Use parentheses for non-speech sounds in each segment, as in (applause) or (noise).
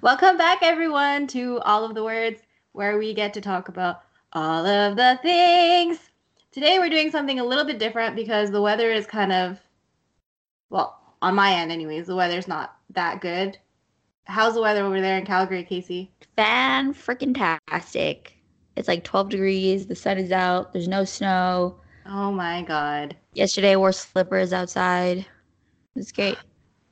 Welcome back, everyone, to All of the Words, where we get to talk about all of the things. Today, we're doing something a little bit different because the weather is kind of, well, on my end, anyways, the weather's not that good. How's the weather over there in Calgary, Casey? Fan freaking tastic. It's like 12 degrees. The sun is out. There's no snow. Oh my god. Yesterday, I wore slippers outside. It's great.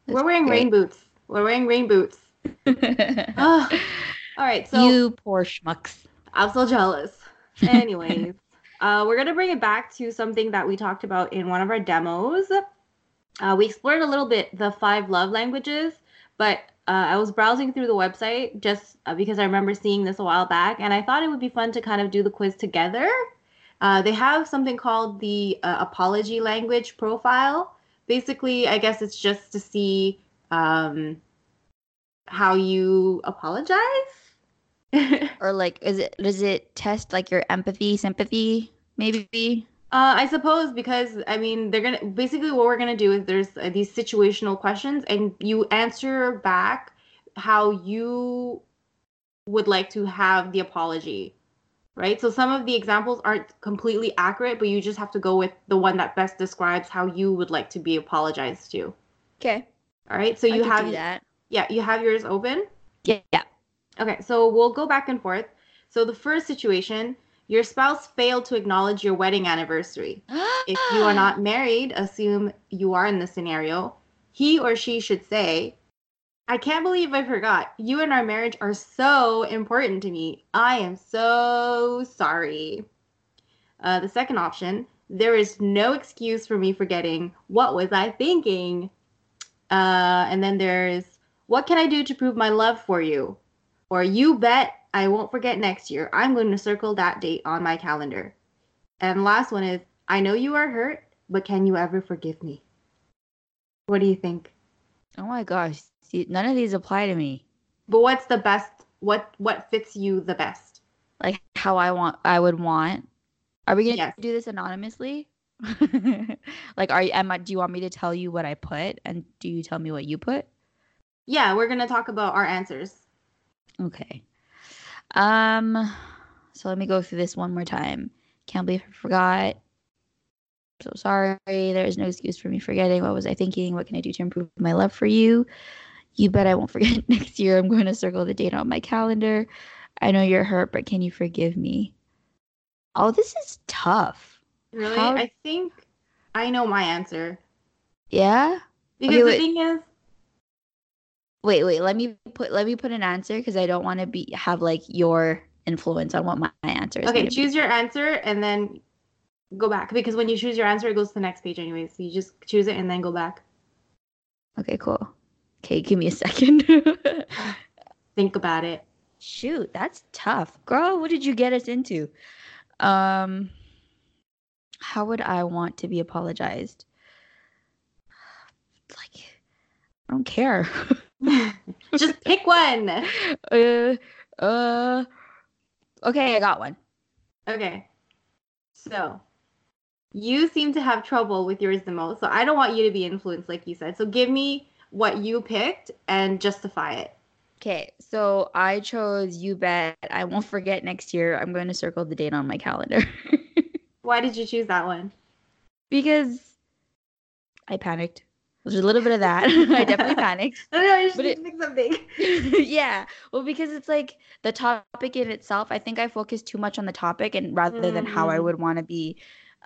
It We're wearing great. rain boots. We're wearing rain boots. Oh, (laughs) all right, so you poor schmucks. I'm so jealous. (laughs) Anyways, uh, we're gonna bring it back to something that we talked about in one of our demos. Uh, we explored a little bit the five love languages, but uh, I was browsing through the website just uh, because I remember seeing this a while back, and I thought it would be fun to kind of do the quiz together. Uh, they have something called the uh, apology language profile. Basically, I guess it's just to see um, how you apologize. (laughs) Or like, is it does it test like your empathy, sympathy, maybe? Uh, I suppose because I mean they're gonna basically what we're gonna do is there's uh, these situational questions and you answer back how you would like to have the apology, right? So some of the examples aren't completely accurate, but you just have to go with the one that best describes how you would like to be apologized to. Okay. All right, so you have that. Yeah you have yours open. Yeah. yeah. Okay, so we'll go back and forth. So the first situation, your spouse failed to acknowledge your wedding anniversary. (gasps) if you are not married, assume you are in the scenario, he or she should say, I can't believe I forgot. You and our marriage are so important to me. I am so sorry. Uh, the second option, there is no excuse for me forgetting. What was I thinking? Uh, and then there's, what can I do to prove my love for you? Or you bet I won't forget next year. I'm going to circle that date on my calendar. And last one is I know you are hurt, but can you ever forgive me? What do you think? Oh my gosh. See, none of these apply to me. But what's the best what what fits you the best? Like how I want I would want. Are we gonna Yes. do this anonymously? (laughs) like are you am I do you want me to tell you what I put and do you tell me what you put? Yeah, we're going to talk about our answers. Okay. Um so let me go through this one more time. Can't believe I forgot. So sorry. There is no excuse for me forgetting. What was I thinking? What can I do to improve my love for you? You bet I won't (laughs) forget next year. I'm going to circle the date on my calendar. I know you're hurt, but can you forgive me? Oh, this is tough. Really? How- I think I know my answer. Yeah? Because Okay, the wait. thing is, Wait, wait. Let me put let me put an answer because I don't want to be have like your influence on what my, my answer is. okay, gonna be. choose your answer and then go back because when you choose your answer it goes to the next page anyways. So you just choose it and then go back. Okay, cool. Okay, give me a (laughs) second. Think about it. Shoot, that's tough. Girl, what did you get us into? Um how would I want to be apologized? (sighs) Like I don't care. (laughs) (laughs) just pick one. uh uh Okay, I got one. Okay. So, you seem to have trouble with yours the most. So, I don't want you to be influenced, like you said. So, give me what you picked and justify it. Okay, so I chose you bet I won't forget next year. I'm going to circle the date on my calendar. (laughs) Why did you choose that one? because I panicked. There's a little bit of that. (laughs) I definitely (laughs) panicked. No, no, I just need it- to pick something. (laughs) yeah. Well, because it's like the topic in itself, I think I focused too much on the topic and rather than how I Mhm. would want to be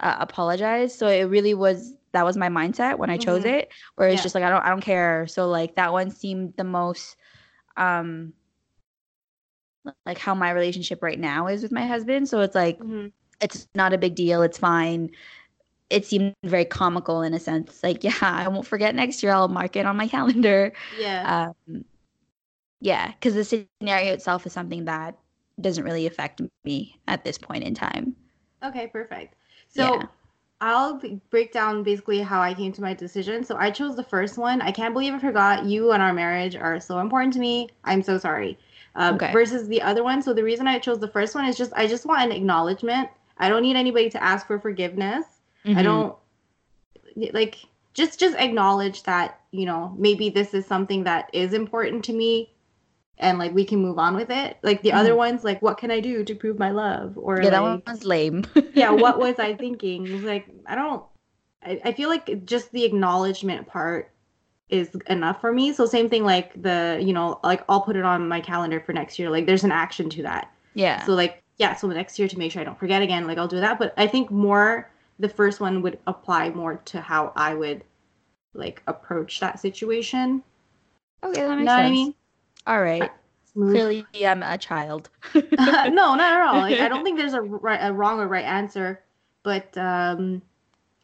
uh, apologized. So it really was that was my mindset when I chose Mhm. it, where it's Yeah. just like I don't I don't care. So like that one seemed the most um like how my relationship right now is with my husband. So it's like Mhm. it's not a big deal. It's fine. It seemed very comical in a sense. Like, yeah, I won't forget next year. I'll mark it on my (laughs) calendar. Yeah. Um, yeah, because the scenario itself is something that doesn't really affect me at this point in time. Okay, perfect. So Yeah. I'll break down basically how I came to my decision. So I chose the first one. I can't believe I forgot you and our marriage are so important to me. I'm so sorry. Um, Okay. Versus the other one. So the reason I chose the first one is just I just want an acknowledgement. I don't need anybody to ask for forgiveness. I Mhm. don't like just just acknowledge that you know maybe this is something that is important to me and like we can move on with it. Like the mm. other ones, like what can I do to prove my love? Or yeah, like, that one's lame. (laughs) yeah, what was I thinking? Like I don't. I, I feel like just the acknowledgement part is enough for me. So same thing like the you know like I'll put it on my calendar for next year. Like there's an action to that. Yeah. So like yeah, so next year to make sure I don't forget again, like I'll do that. But I think more the first one would apply more to how I would like approach that situation. Okay, that makes know sense. I mean? All right. Smooth. Clearly, I'm a child. (laughs) no, not at all. Like, I don't (laughs) think there's a, right, a wrong or right answer, but um,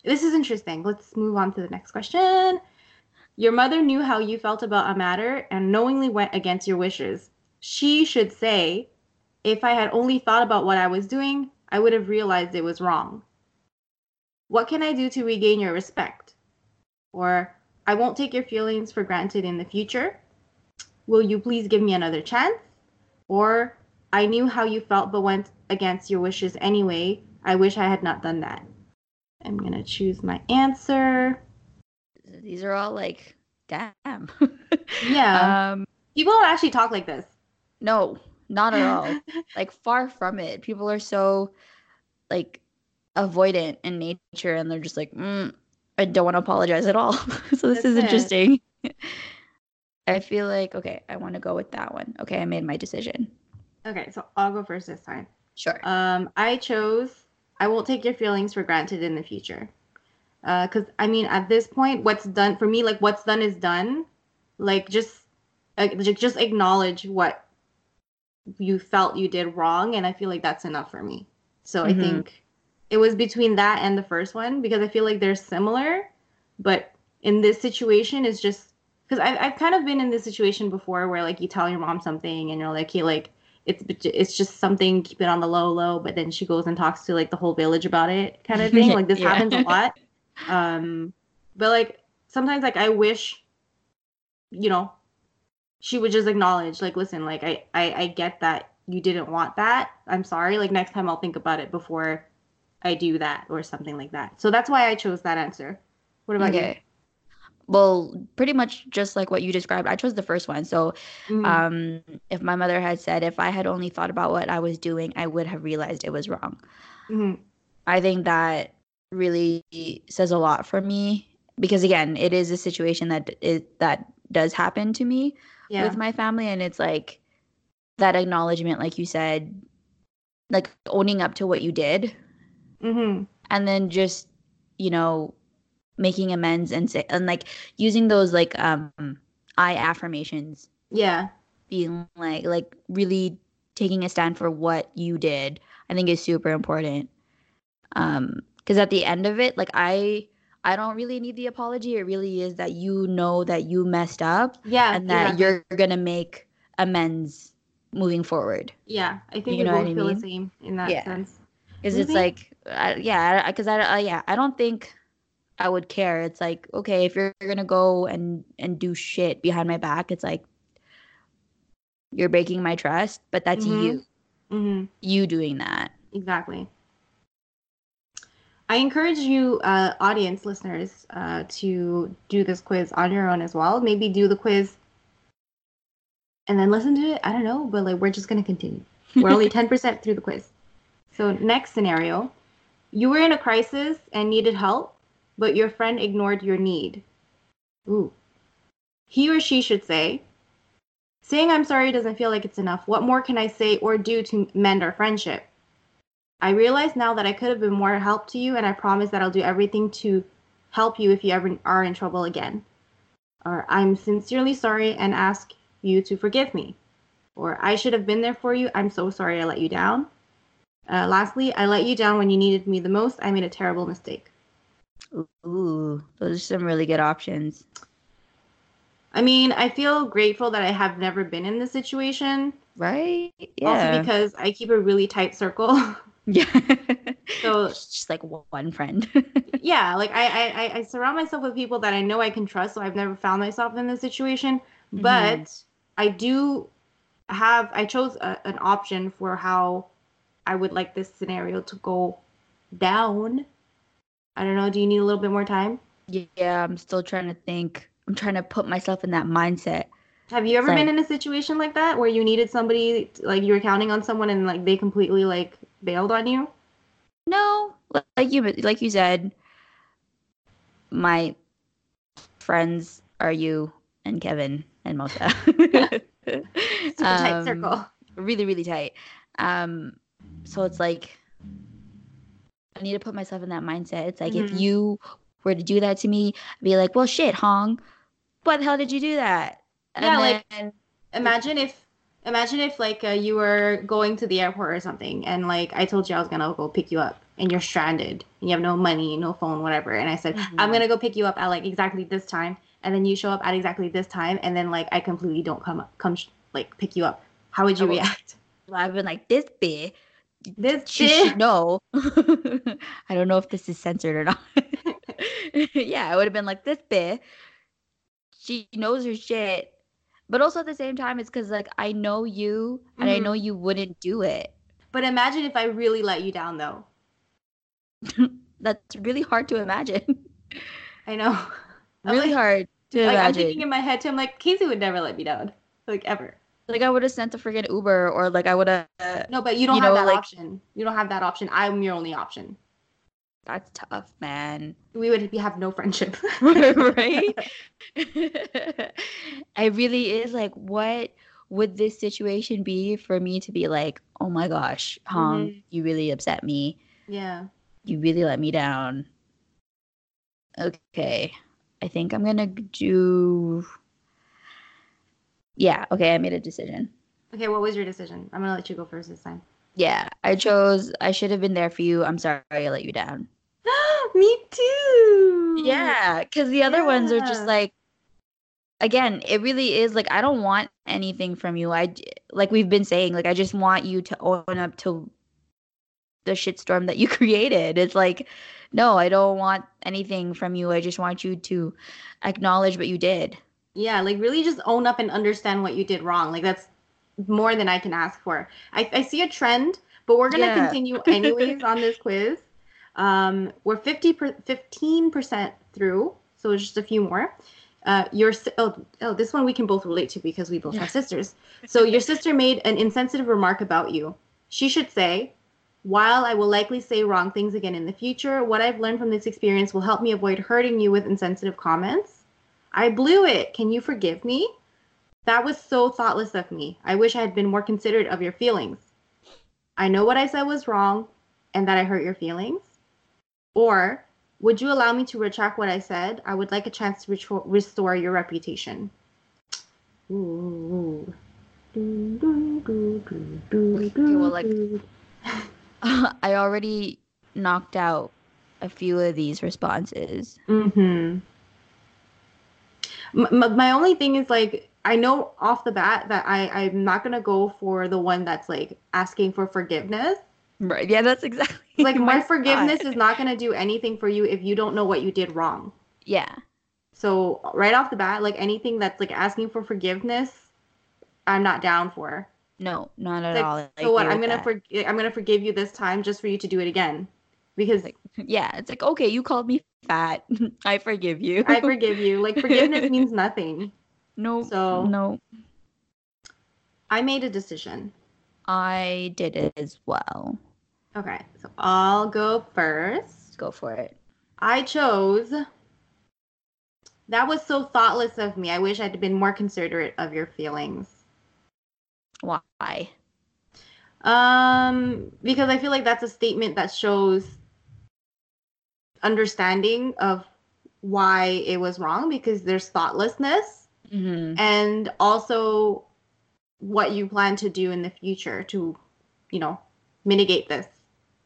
this is interesting. Let's move on to the next question. Your mother knew how you felt about a matter and knowingly went against your wishes. She should say, If I had only thought about what I was doing, I would have realized it was wrong. What can I do to regain your respect? Or, I won't take your feelings for granted in the future. Will you please give me another chance? Or, I knew how you felt but went against your wishes anyway. I wish I had not done that. I'm going to choose my answer. These are all like, damn. (laughs) yeah. Um, People don't actually talk like this. No, not at all. (laughs) like, far from it. People are so, like, avoidant in nature and they're just like, mm, I don't want to apologize at all. (laughs) so this That's is interesting. (laughs) I feel like okay, I want to go with that one. Okay, I made my decision. Okay, so I'll go first this time. Sure. Um, I chose I won't take your feelings for granted in the future. Uh, cause I mean, at this point, what's done for me, like what's done is done. Like just, like, just acknowledge what you felt you did wrong, and I feel like that's enough for me. So mm-hmm. I think it was between that and the first one because I feel like they're similar, but in this situation, it's just because I've, I've kind of been in this situation before where like you tell your mom something and you're like, hey, like it's it's just something, keep it on the low low, but then she goes and talks to like the whole village about it, kind of thing. (laughs) like this yeah. happens a (laughs) lot. Um, but like sometimes like I wish, you know, she would just acknowledge like, listen, like I I, I get that you didn't want that. I'm sorry. Like next time I'll think about it before I do that or something like that. So that's why I chose that answer. What about okay. you? Well, pretty much just like what you described. I chose the first one. So, mm-hmm. um, if my mother had said, if I had only thought about what I was doing, I would have realized it was wrong. Mm-hmm. I think that really says a lot for me because again, it is a situation that is that does happen to me yeah. with my family, and it's like that acknowledgement, like you said, like owning up to what you did mm-hmm. and then just you know making amends and say and like using those like um I affirmations. Yeah. Being like like really taking a stand for what you did, I think is super important. Um because at the end of it, like I I don't really need the apology. It really is that you know that you messed up. Yeah. And that yeah. you're gonna make amends moving forward. Yeah. I think you we both feel mean? the same in that yeah. sense. Because it's like I, yeah, because I, I, yeah, I don't think I would care. It's like okay, if you're gonna go and and do shit behind my back, it's like you're breaking my trust, but that's mm-hmm. you, mm-hmm. you doing that. Exactly. I encourage you, uh, audience listeners, uh, to do this quiz on your own as well. Maybe do the quiz and then listen to it. I don't know, but like we're just gonna continue. We're only (laughs) ten percent through the quiz. So next scenario, you were in a crisis and needed help, but your friend ignored your need. Ooh. He or she should say, Saying I'm sorry doesn't feel like it's enough. What more can I say or do to mend our friendship? I realize now that I could have been more help to you, and I promise that I'll do everything to help you if you ever are in trouble again. Or I'm sincerely sorry and ask you to forgive me. Or I should have been there for you. I'm so sorry I let you down. Uh, lastly, I let you down when you needed me the most. I made a terrible mistake. Ooh, those are some really good options. I mean, I feel grateful that I have never been in this situation. Right? Yeah. Also because I keep a really tight circle. (laughs) Yeah. so (laughs) it's just like one friend. (laughs) yeah, like I, I I surround myself with people that I know I can trust. So I've never found myself in this situation, mm-hmm. but I do have I chose a, an option for how I would like this scenario to go down. I don't know. Do you need a little bit more time? Yeah, I'm still trying to think. I'm trying to put myself in that mindset Have you ever Like- been in a situation like that where you needed somebody, like you were counting on someone and like they completely like bailed on you? No, like you like you said, my friends are you and Kevin and Mosa. (laughs) Super tight (laughs) Um, circle. really really tight um so it's like i need to put myself in that mindset it's like Mhm. if you were to do that to me i'd be like well shit hong why the hell did you do that Yeah, like- Imagine if, imagine if like uh, you were going to the airport or something, and like I told you I was gonna go pick you up, and you're stranded, and you have no money, no phone, whatever, and I said I'm Mhm. gonna go pick you up at like exactly this time, and then you show up at exactly this time, and then like I completely don't come up, come sh- like pick you up. How would you I will- react? i've been like this bitch This she should know (laughs) i don't know if this is censored or not (laughs) yeah i would have been like this bitch she knows her shit but also at the same time it's because like i know you and i know mm-hmm. you wouldn't do it But imagine if I really let you down, though. (laughs) that's really hard to imagine. I know. Really like- hard to Like, I'm thinking in my head too. I'm like, Casey would never let me down, like ever. Like I would have sent a freaking Uber, or like I would have. No, but you don't You have know, that like- option. You don't have that option. I'm your only option. That's tough, man. We would be, have no friendship. (laughs) (laughs) right? (laughs) it really is like, what would this situation be for me to be like, oh my gosh, Hong, Mhm. you really upset me. yeah. You really let me down. Okay. I think I'm going to do. Yeah. Okay. I made a decision. Okay, what was your decision? I'm gonna let you go first this time. Yeah. I chose, I should have been there for you. I'm sorry I let you down. (gasps) me too. Yeah, because the other ones are just like, again, it really is like I don't want anything from you. I, like we've been saying, like I just want you to own up to the shitstorm that you (laughs) created. It's like, no, I don't want anything from you. I just want you to acknowledge what you did. Yeah, like really just own up and understand what you did wrong. Like that's more than I can ask for. I, I see a trend, but we're gonna Yeah. continue anyways on this quiz. (laughs) Um, we're 50 per, 15% through, so it's just a few more. Uh, your oh, oh, this one we can both relate to because we both have sisters. So your sister made an insensitive remark about you. She should say, while I will likely say wrong things again in the future, what I've learned from this experience will help me avoid hurting you with insensitive comments. I blew it. Can you forgive me? That was so thoughtless of me. I wish I had been more considerate of your feelings. I know what I said was wrong and that I hurt your feelings. Or, would you allow me to retract what I said? I would like a chance to retro- restore your reputation. Ooh. Okay, well, like- I already knocked out a few of these responses. Mm-hmm. M- my only thing is like I know off the bat that I I'm not gonna go for the one that's like asking for forgiveness. Right. Yeah, that's exactly Like (laughs) my thought. forgiveness is not gonna do anything for you if you don't know what you did wrong. Yeah. So right off the bat, like anything that's like asking for forgiveness, I'm not down for. No, not at Like, all. I so what? I'm gonna for- I'm gonna forgive you this time just for you to do it again, because Like, (laughs) yeah, it's like okay, you called me fat. (laughs) I forgive you. I forgive you. Like forgiveness (laughs) means nothing. no. So- no, I made a decision. I did it as well. Okay, so I'll go first. Go for it. I chose. That was so thoughtless of me. I wish I'd been more considerate of your feelings. Why? Um, because I feel like that's a statement that shows understanding of why it was wrong because there's thoughtlessness hmm and also what you plan to do in the future to, you know, mitigate this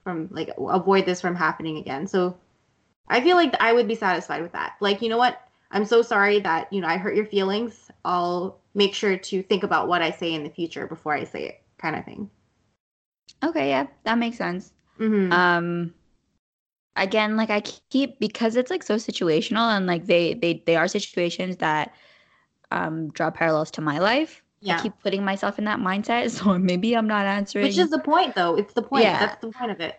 from like avoid this from happening again. So I feel like I would be satisfied with that. Like, you know what? I'm so sorry that, you know, I hurt your feelings. I'll make sure to think about what I say in the future before I say it, kind of thing. Okay, yeah, that makes sense. Mm-hmm. Um, again, like I keep because it's like so situational and like they they they are situations that um draw parallels to my life. yeah. I keep putting myself in that mindset, (laughs) so maybe I'm not answering. Which is the point, though. It's the point. Yeah. That's the point of it.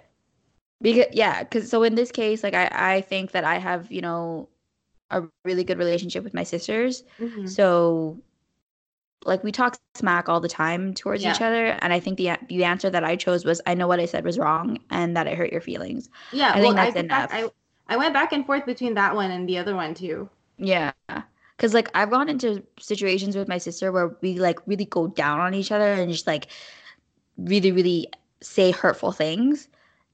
because yeah, because so in this case, like I I think that I have you know a really good relationship with my sisters, Mhm. so like we talk smack all the time towards Yeah. each other and i think the the answer that i chose was i know what i said was wrong and that it hurt your feelings Yeah, I think well, that's went back- enough. I, I went back and forth between that one and the other one too. yeah because like i've gone into situations with my sister where we like really go down on each other and just like really really say hurtful things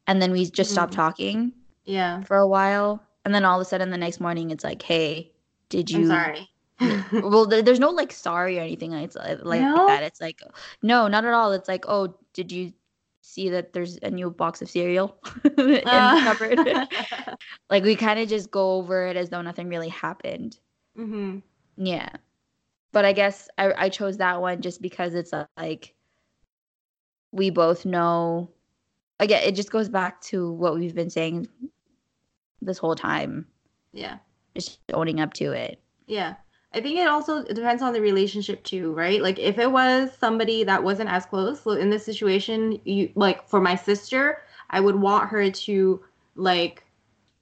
and then we just stop Mhm. talking Yeah, for a while and then all of a sudden the next morning it's like hey did you I'm sorry. (laughs) well there's no like sorry or anything like, it's, like No? that it's like no not at all it's like oh did you see that there's a new box of cereal (laughs) in the Uh, cupboard? (laughs) Like we kind of just go over it as though nothing really happened. Hmm yeah. But i guess i, I chose that one just because it's uh, like we both know again it just goes back to what we've been saying this whole time. Yeah, just owning up to it. Yeah. I think it also depends on the relationship too, right? Like if it was somebody that wasn't as close, so in this situation, you like for my sister, I would want her to like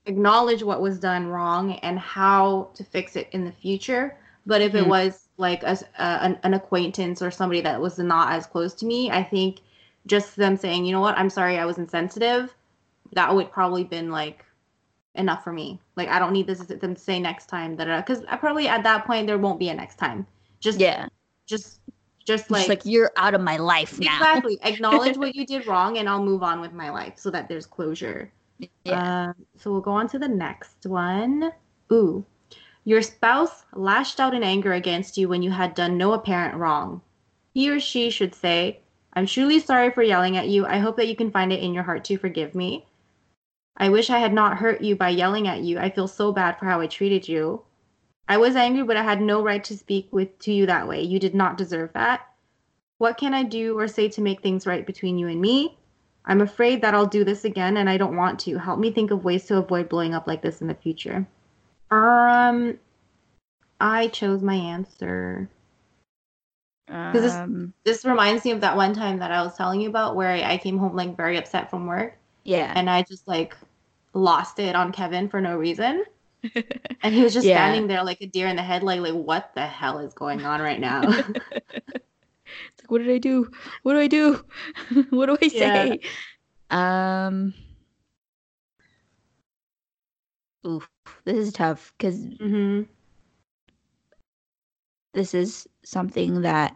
acknowledge what was done wrong and how to fix it in the future. But if it Mhm. was like uh, an, an acquaintance or somebody that was not as close to me, I think just them saying, you know what, I'm sorry, I was insensitive, that would probably been like enough for me. Like I don't need this them to say next time that because I probably at that point there won't be a next time. Just yeah just just Just like, like you're out of my life now exactly (laughs) acknowledge what you did wrong and I'll move on with my life so that there's closure. yeah Um, so we'll go on to the next one. Ooh. Your spouse lashed out in anger against you when you had done no apparent wrong. He or she should say, I'm truly sorry for yelling at you. I hope that you can find it in your heart to forgive me. I wish I had not hurt you by yelling at you. I feel so bad for how I treated you. I was angry, but I had no right to speak with to you that way. You did not deserve that. What can I do or say to make things right between you and me? I'm afraid that I'll do this again and I don't want to. Help me think of ways to avoid blowing up like this in the future. Um I chose my answer. this- um, This reminds me of that one time that I was telling you about where I came home like very upset from work yeah and I just like lost it on Kevin for no reason. (laughs) And he was just Yeah. standing there like a deer in the headlight, like what the hell is going on right now? (laughs) it's like what did i do what do i do (laughs) what do i Yeah. say um oof this is tough because hmm this is something that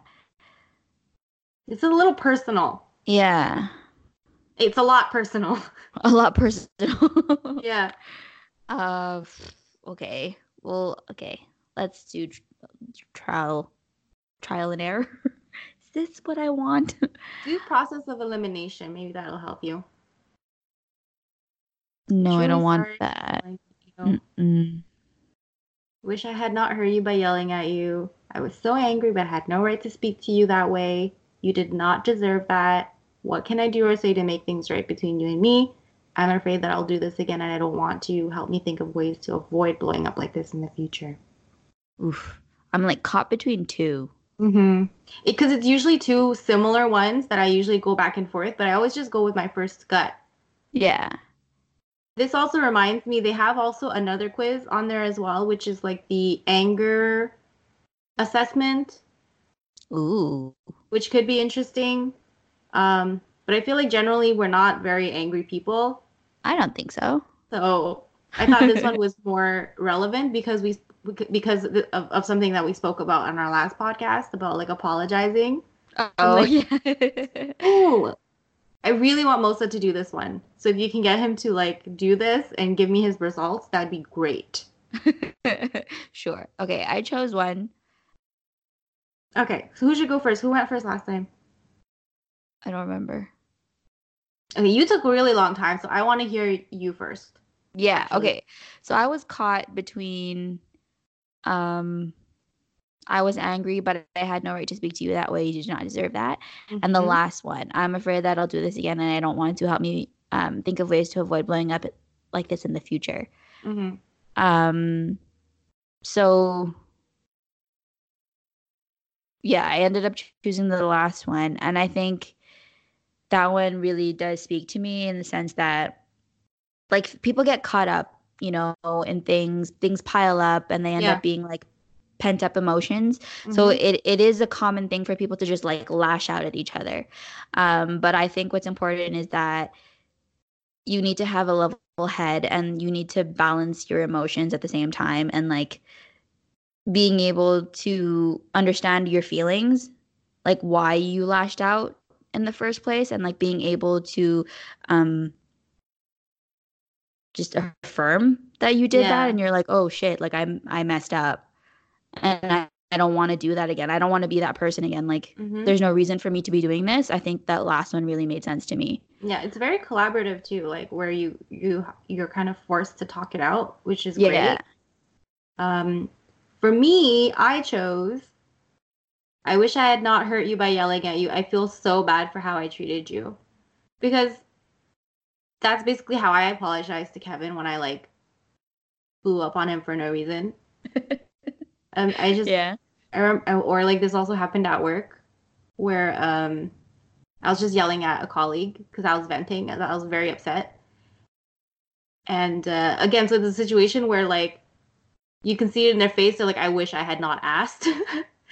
It's a little personal. yeah It's a lot personal. (laughs) a lot personal (laughs) yeah. uh okay well okay let's do tr- trial trial and error (laughs) is this what i want Do process of elimination. Maybe that'll help you. no i don't want that you. Wish I had not hurt you by yelling at you. I was so angry, but I had no right to speak to you that way. You did not deserve that. What can I do or say to make things right between you and me? I'm afraid that I'll do this again and I don't want to. Help me think of ways to avoid blowing up like this in the future. Oof. i'm like caught between two Mm-hmm. Because it's usually two similar ones that I usually go back and forth, but I always just go with my first gut. yeah This also reminds me, they have also another quiz on there as well, which is like the anger assessment, ooh which could be interesting. Um, but I feel like generally we're not very angry people. i don't think so So I thought this one was more relevant because we because of, of something that we spoke about on our last podcast about like apologizing. oh like- yeah Oh, I really want Mosa to do this one. So if you can get him to like do this and give me his results, that'd be great. (laughs) sure. Okay, I chose one. Okay, so who should go first? Who went first last time? I don't remember. Okay, you took a really long time, so I want to hear you first. Yeah, Actually. okay. So I was caught between um I was angry, but I had no right to speak to you that way. You did not deserve that. And the Mhm. last one, I'm afraid that I'll do this again and I don't want to help me um think of ways to avoid blowing up like this in the future. Mhm. Um so yeah, I ended up choosing the last one and I think that one really does speak to me in the sense that like people get caught up, you know, in things, things pile up and they end Yeah. up being like pent up emotions. Mm-hmm. So it, it is a common thing for people to just like lash out at each other. Um, but I think what's important is that you need to have a level head and you need to balance your emotions at the same time and like being able to understand your feelings, like why you lashed out in the first place and like being able to um just affirm that you did yeah. that and you're like, "Oh shit, like I'm I messed up." And I, I don't want to do that again. I don't want to be that person again. Like mm-hmm. there's no reason for me to be doing this. I think that last one really made sense to me. Yeah, it's very collaborative too, like where you you you're kind of forced to talk it out, which is great. Yeah. Um for me, I chose I wish I had not hurt you by yelling at you. I feel so bad for how I treated you. Because that's basically how I apologized to Kevin when I like blew up on him for no reason. (laughs) um, I just yeah. I or like this also happened at work where um I was just yelling at a colleague because I was venting and I was very upset. And uh, again, so it's a situation where like you can see it in their face. They're like, "I wish I had not asked." (laughs)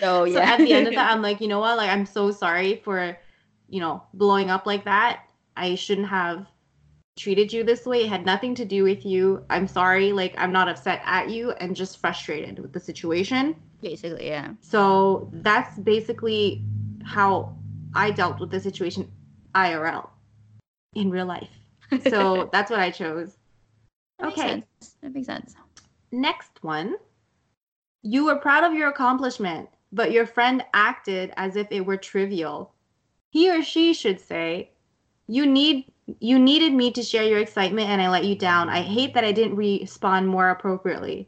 Oh yeah. so at the end of (laughs) that, I'm like, you know what? Like, I'm so sorry for, you know, blowing up like that. I shouldn't have treated you this way. It had nothing to do with you. I'm sorry. Like, I'm not upset at you and just frustrated with the situation. Basically, yeah. So that's basically how I dealt with the situation IRL in real life. So (laughs) that's what I chose. That okay. Makes that makes sense. Next one. You were proud of your accomplishment but your friend acted as if it were trivial. He or she should say, "You need you needed me to share your excitement and I let you down. I hate that I didn't respond more appropriately.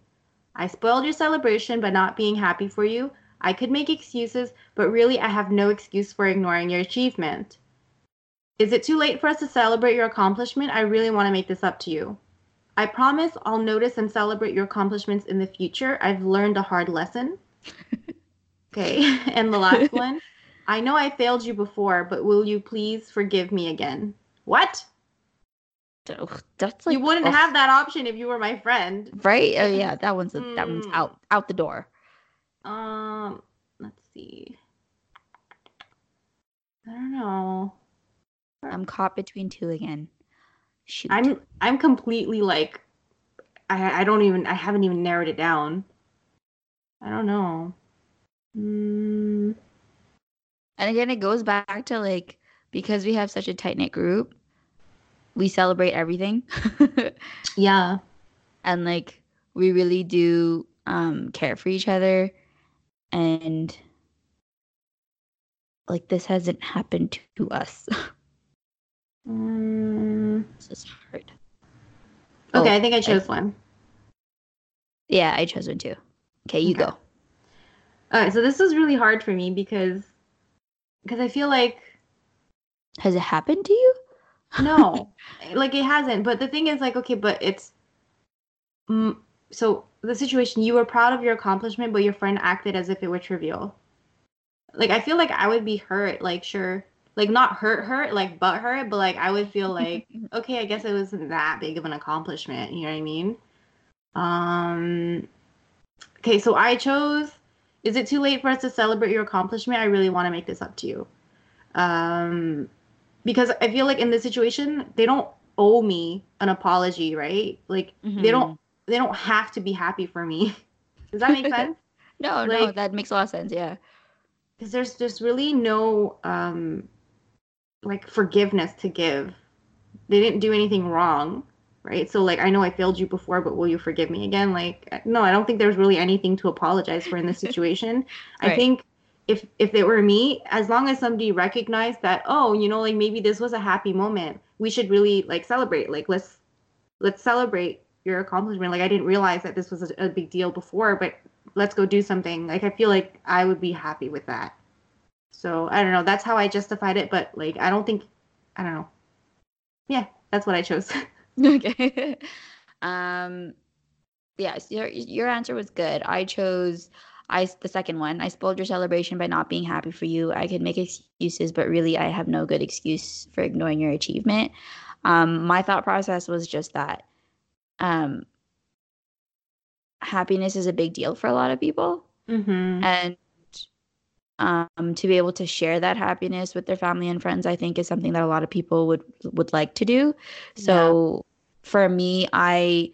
I spoiled your celebration by not being happy for you. I could make excuses, but really I have no excuse for ignoring your achievement. Is it too late for us to celebrate your accomplishment? I really want to make this up to you. I promise I'll notice and celebrate your accomplishments in the future. I've learned a hard lesson. (laughs) Okay. (laughs) and the last (laughs) one. I know I failed you before, but will you please forgive me again? What? Oh, That's like you wouldn't oh. have that option if you were my friend, right? Oh yeah, (laughs) that one's a, mm. that one's hmm. out out the door. Um, let's see. I don't know. I'm caught between two again. Shoot. I'm I'm completely like I I don't even I haven't even narrowed it down. I don't know. Mm. And again, it goes back to like because we have such a tight knit group, we celebrate everything. (laughs) yeah. And like we really do um care for each other and like this hasn't happened to us. mm. This is hard. Okay, oh, I think I chose I, one. Yeah, I chose one too. Okay, you okay. go. All right, so this is really hard for me because because I feel like has it happened to you? no, (laughs) like it hasn't. But the thing is, like, okay, but it's mm, so the situation you were proud of your accomplishment, but your friend acted as if it were trivial. Like I feel like I would be hurt. Like sure, like not hurt, hurt, like but hurt, but like I would feel (laughs) like okay, I guess it wasn't that big of an accomplishment. You know what I mean? Um. Okay, so I chose is it too late for us to celebrate your accomplishment? I really want to make this up to you. Um, because I feel like in this situation, they don't owe me an apology, right? Like mm-hmm. they don't they don't have to be happy for me. (laughs) Does that make (laughs) sense? no, like, no, that makes a lot of sense. Yeah. Because there's there's really no um like forgiveness to give. They didn't do anything wrong right? So like I know I failed you before, but will you forgive me again? Like no, I don't think there's really anything to apologize for in this (laughs) situation. right. I think if if it were me, as long as somebody recognized that, oh, you know, like maybe this was a happy moment, we should really like celebrate. Like let's let's celebrate your accomplishment. Like I didn't realize that this was a, a big deal before, but let's go do something. Like I feel like I would be happy with that. So I don't know. That's how I justified it, but like I don't think I don't know. Yeah, that's what I chose. (laughs) (laughs) okay. um yes, your your answer was good. I chose I the second one. I spoiled your celebration by not being happy for you. I could make excuses, but really I have no good excuse for ignoring your achievement. Um my thought process was just that um happiness is a big deal for a lot of people. Mm-hmm. and um, to be able to share that happiness with their family and friends i think is something that a lot of people would would like to do so for me i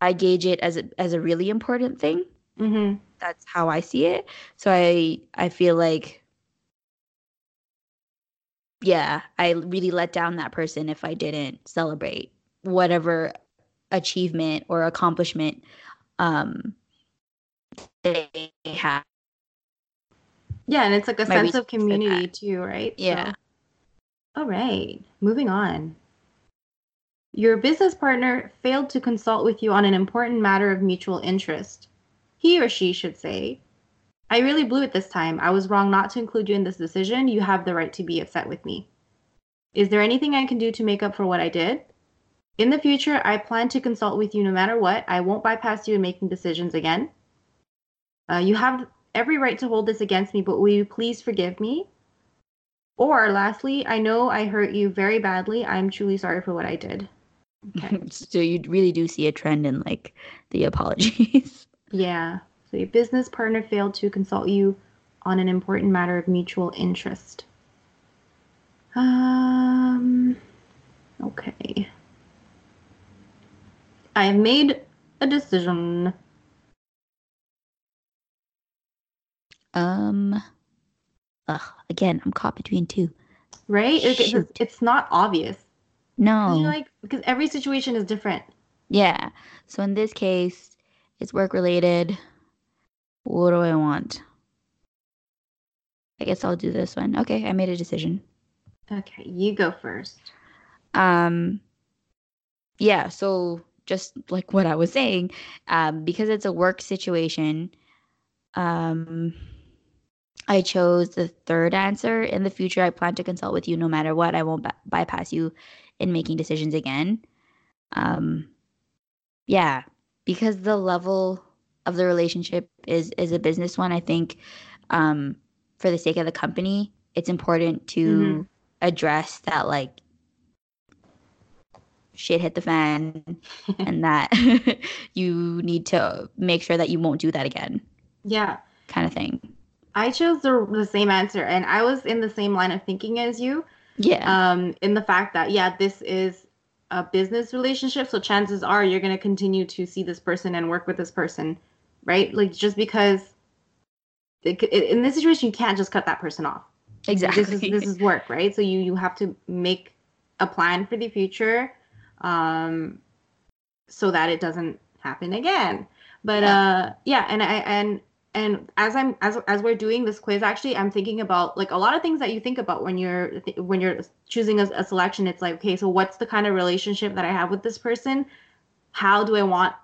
i gauge it as a, as a really important thing Mm-hmm. that's how i see it so i i feel like yeah i really let down that person if i didn't celebrate whatever achievement or accomplishment um they have Yeah, and it's like a My sense of community too, right? Yeah. So- all right. Moving on. Your business partner failed to consult with you on an important matter of mutual interest. He or she should say, I really blew it this time. I was wrong not to include you in this decision. You have the right to be upset with me. Is there anything I can do to make up for what I did? In the future, I plan to consult with you no matter what. I won't bypass you in making decisions again. Uh, you have every right to hold this against me, but will you please forgive me? Or lastly, I know I hurt you very badly. I'm truly sorry for what I did. Okay. (laughs) so you really do see a trend in like the apologies (laughs) yeah. So your business partner failed to consult you on an important matter of mutual interest. Um okay. I have made a decision. um ugh, again i'm caught between two Right? It- it's, it's not obvious. No. You know, like because every situation is different. yeah. So in this case it's work related. What do i want? I guess i'll do this one. Okay i made a decision. Okay, you go first. um yeah so just like what i was saying um because it's a work situation um i chose the third answer. In the future i plan to consult with you no matter what. I won't by- bypass you in making decisions again um yeah because the level of the relationship is is a business one i think um for the sake of the company it's important to Mhm. address that like shit hit the fan (laughs) and that (laughs) you need to make sure that you won't do that again Yeah. kind of thing I chose the, the same answer, and I was in the same line of thinking as you. Yeah Um, in the fact that yeah, this is a business relationship, so chances are you're gonna continue to see this person and work with this person, right? Like just because it, in this situation you can't just cut that person off. exactly This is this is work, right? So you you have to make a plan for the future, um, so that it doesn't happen again. But uh, yeah, and I and and as I'm as as we're doing this quiz, actually, I'm thinking about like a lot of things that you think about when you're when you're choosing a, a selection. It's like, okay, so what's the kind of relationship that I have with this person? How do I want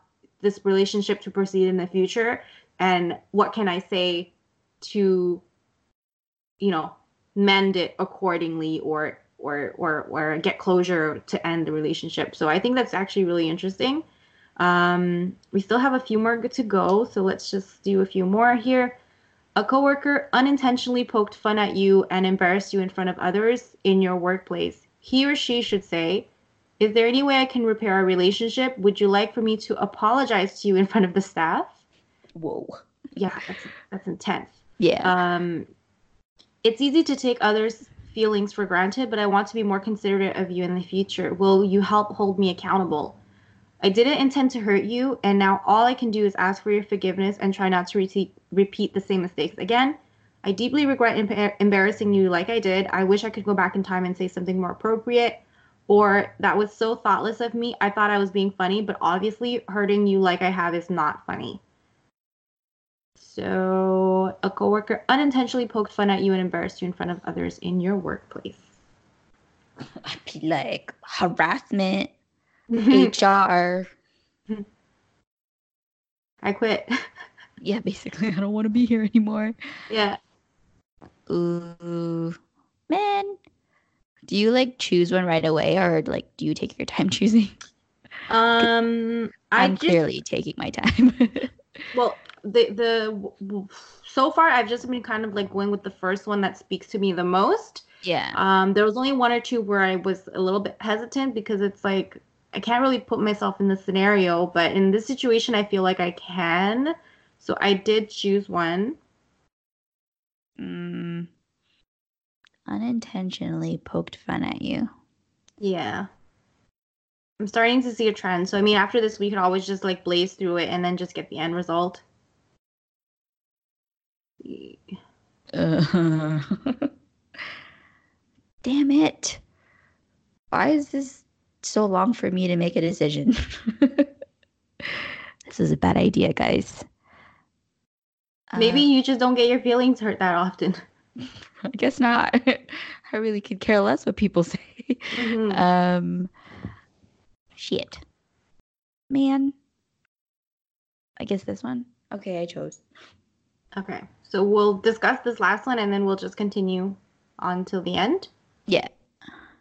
this relationship to proceed in the future? And what can I say to, you know, mend it accordingly or or or or get closure to end the relationship. So I think that's actually really interesting. Um, we still have a few more to go, so let's just do a few more here. A coworker unintentionally poked fun at you and embarrassed you in front of others in your workplace. He or she should say, "Is there any way I can repair our relationship? Would you like for me to apologize to you in front of the staff?" whoa Yeah, that's that's intense. yeah Um, it's easy to take others' feelings for granted, but I want to be more considerate of you in the future. Will you help hold me accountable? I didn't intend to hurt you, and now all I can do is ask for your forgiveness and try not to repeat repeat the same mistakes again. I deeply regret embar- embarrassing you like I did. I wish I could go back in time and say something more appropriate. Or that was so thoughtless of me. I thought I was being funny, but obviously hurting you like I have is not funny. So, a coworker unintentionally poked fun at you and embarrassed you in front of others in your workplace. i'd be like harassment Hr I quit. (laughs) yeah basically i don't want to be here anymore. Yeah. ooh. Man do you like choose one right away or like do you take your time (laughs) choosing? Um, I i'm just, clearly taking my time. (laughs) Well, the the so far I've just been kind of like going with the first one that speaks to me the most. yeah. Um, there was only one or two where I was a little bit hesitant because it's like I can't really put myself in the scenario, but in this situation, I feel like I can. So I did choose one. Mm, unintentionally poked fun at you. Yeah. I'm starting to see a trend. So I mean after this we could always just like blaze through it and then just get the end result. Uh, (laughs) damn it. Why is this so long for me to make a decision? (laughs) this is a bad idea, guys. Maybe Uh, you just don't get your feelings hurt that often. (laughs) I guess not. (laughs) I really could care less what people say. Mhm. Um, shit, man. I guess this one. Okay, I chose. Okay. So we'll discuss this last one and then we'll just continue on till the end. Yeah.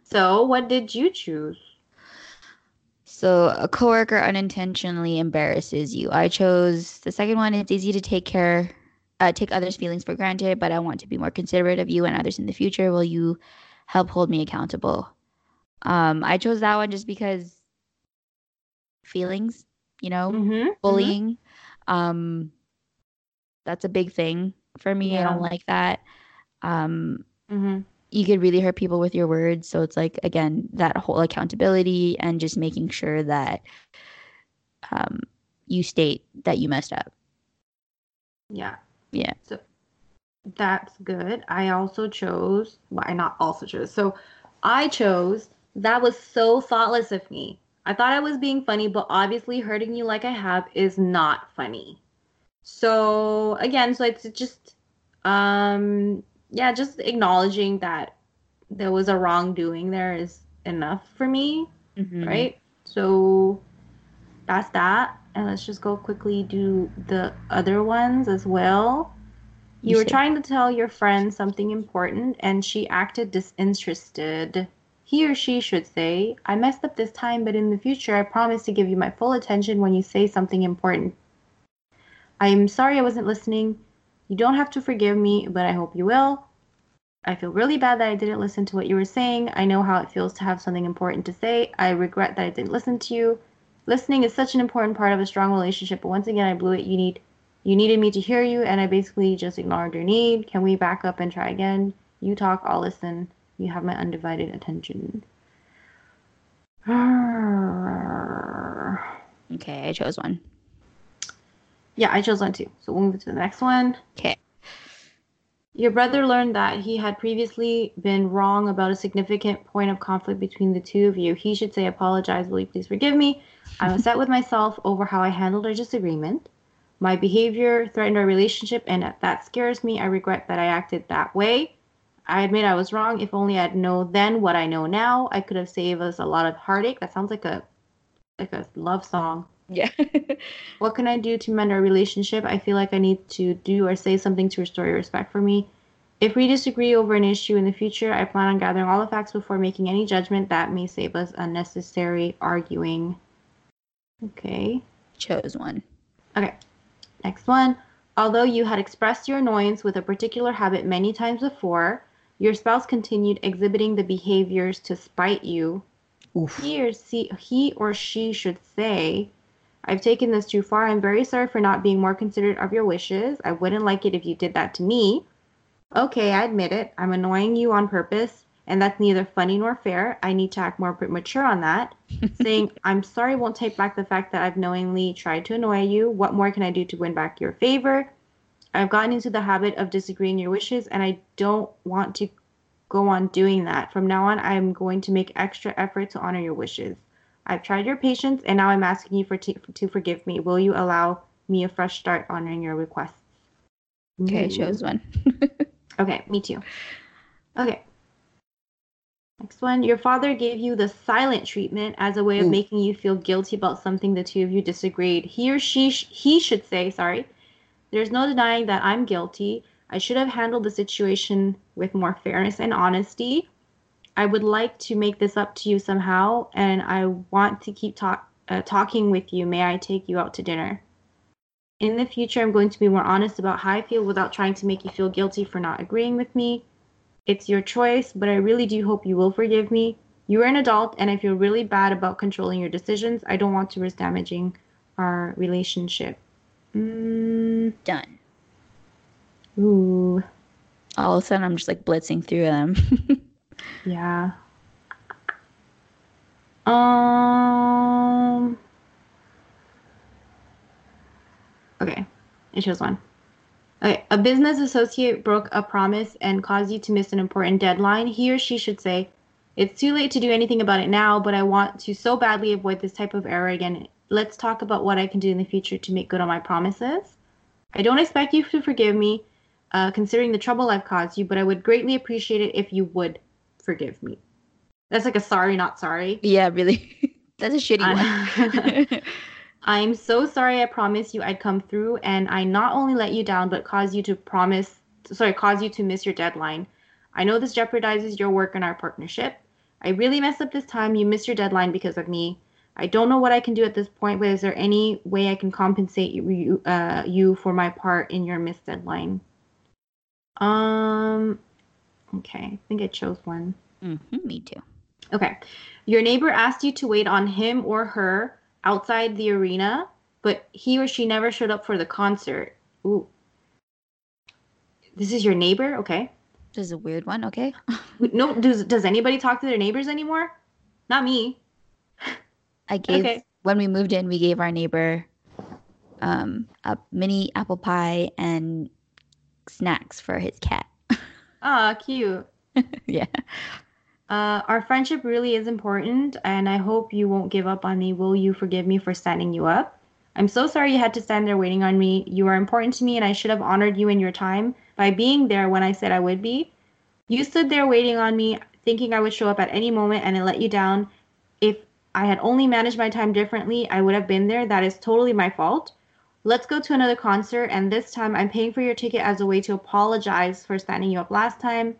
So what did you choose? So a coworker unintentionally embarrasses you. I chose the second one. It's easy to take care, uh, take others' feelings for granted, but I want to be more considerate of you and others in the future. Will you help hold me accountable? Um, I chose that one just because feelings, you know, Mm-hmm. bullying. Um, that's a big thing for me. I don't like that. Um, Mm-hmm. You could really hurt people with your words. So it's like again that whole accountability and just making sure that um, you state that you messed up. Yeah. Yeah. So that's good. I also chose. Well, I not also chose. So I chose. That was so thoughtless of me. I thought I was being funny, but obviously hurting you like I have is not funny. So again, so it's just um yeah, just acknowledging that there was a wrongdoing there is enough for me, Mhm. right? So that's that. And let's just go quickly do the other ones as well. You, You were should. trying to tell your friend something important and she acted disinterested. He or she should say, I messed up this time, but in the future, I promise to give you my full attention when you say something important. I am sorry I wasn't listening. You don't have to forgive me, but I hope you will. I feel really bad that I didn't listen to what you were saying. I know how it feels to have something important to say. I regret that I didn't listen to you. Listening is such an important part of a strong relationship, but once again, I blew it. You need you needed me to hear you, and I basically just ignored your need. Can we back up and try again? You talk, I'll listen. You have my undivided attention. (sighs) Okay, I chose one. Yeah, I chose one too. So we'll move to the next one. Okay. Your brother learned that he had previously been wrong about a significant point of conflict between the two of you. He should say, Apologize, will you please forgive me? I'm upset with myself over how I handled our disagreement. My behavior threatened our relationship, and that scares me. I regret that I acted that way. I admit I was wrong. If only I'd known then what I know now, I could have saved us a lot of heartache. That sounds like a like a love song. Yeah. (laughs) What can I do to mend our relationship? I feel like I need to do or say something to restore your respect for me. If we disagree over an issue in the future, I plan on gathering all the facts before making any judgment that may save us unnecessary arguing. Okay. chose one. Okay. Next one. Although you had expressed your annoyance with a particular habit many times before, your spouse continued exhibiting the behaviors to spite you Oof. he or, she, he or she should say, I've taken this too far. I'm very sorry for not being more considerate of your wishes. I wouldn't like it if you did that to me. Okay, I admit it. I'm annoying you on purpose, and that's neither funny nor fair. I need to act more mature on that. (laughs) Saying, I'm sorry won't take back the fact that I've knowingly tried to annoy you. What more can I do to win back your favor? I've gotten into the habit of disagreeing your wishes, and I don't want to go on doing that. From now on, I'm going to make extra effort to honor your wishes. I've tried your patience, and now I'm asking you for t- to forgive me. Will you allow me a fresh start honoring your requests? Okay, I Ooh. chose one. (laughs) Okay, me too. Okay. Next one. Your father gave you the silent treatment as a way of Ooh. making you feel guilty about something the two of you disagreed. He or she, sh- he should say, sorry. There's no denying that I'm guilty. I should have handled the situation with more fairness and honesty. I would like to make this up to you somehow, and I want to keep talk, uh, talking with you. May I take you out to dinner? In the future, I'm going to be more honest about how I feel without trying to make you feel guilty for not agreeing with me. It's your choice, but I really do hope you will forgive me. You are an adult, and I feel really bad about controlling your decisions. I don't want to risk damaging our relationship. Mm, Done. ooh, All of a sudden, I'm just like blitzing through them. (laughs) yeah. Um. Okay, it chose one. Okay, a business associate broke a promise and caused you to miss an important deadline. He or she should say, "It's too late to do anything about it now, but I want to so badly avoid this type of error again. Let's talk about what I can do in the future to make good on my promises. I don't expect you to forgive me, uh, considering the trouble I've caused you, but I would greatly appreciate it if you would forgive me." That's like a sorry, not sorry. yeah, really. (laughs) That's a shitty one. (laughs) (laughs) I'm so sorry. I promised you I'd come through, and I not only let you down, but cause you to promise, sorry, cause you to miss your deadline. I know this jeopardizes your work and our partnership. I really messed up this time. You missed your deadline because of me. I don't know what I can do at this point, but is there any way I can compensate you, uh, you for my part in your missed deadline? Um, okay, I think I chose one. hmm me too. Okay. Your neighbor asked you to wait on him or her outside the arena, but he or she never showed up for the concert. Ooh. This is your neighbor? Okay. This is a weird one. Okay. (laughs) No, does does anybody talk to their neighbors anymore? Not me. I gave Okay. when we moved in, we gave our neighbor um a mini apple pie and snacks for his cat. Ah, cute. (laughs) yeah. Uh, our friendship really is important, and I hope you won't give up on me. Will you forgive me for standing you up? I'm so sorry you had to stand there waiting on me. You are important to me, and I should have honored you in your time by being there when I said I would be. You stood there waiting on me, thinking I would show up at any moment, and it let you down. If I had only managed my time differently, I would have been there. That is totally my fault. Let's go to another concert, and this time I'm paying for your ticket as a way to apologize for standing you up last time.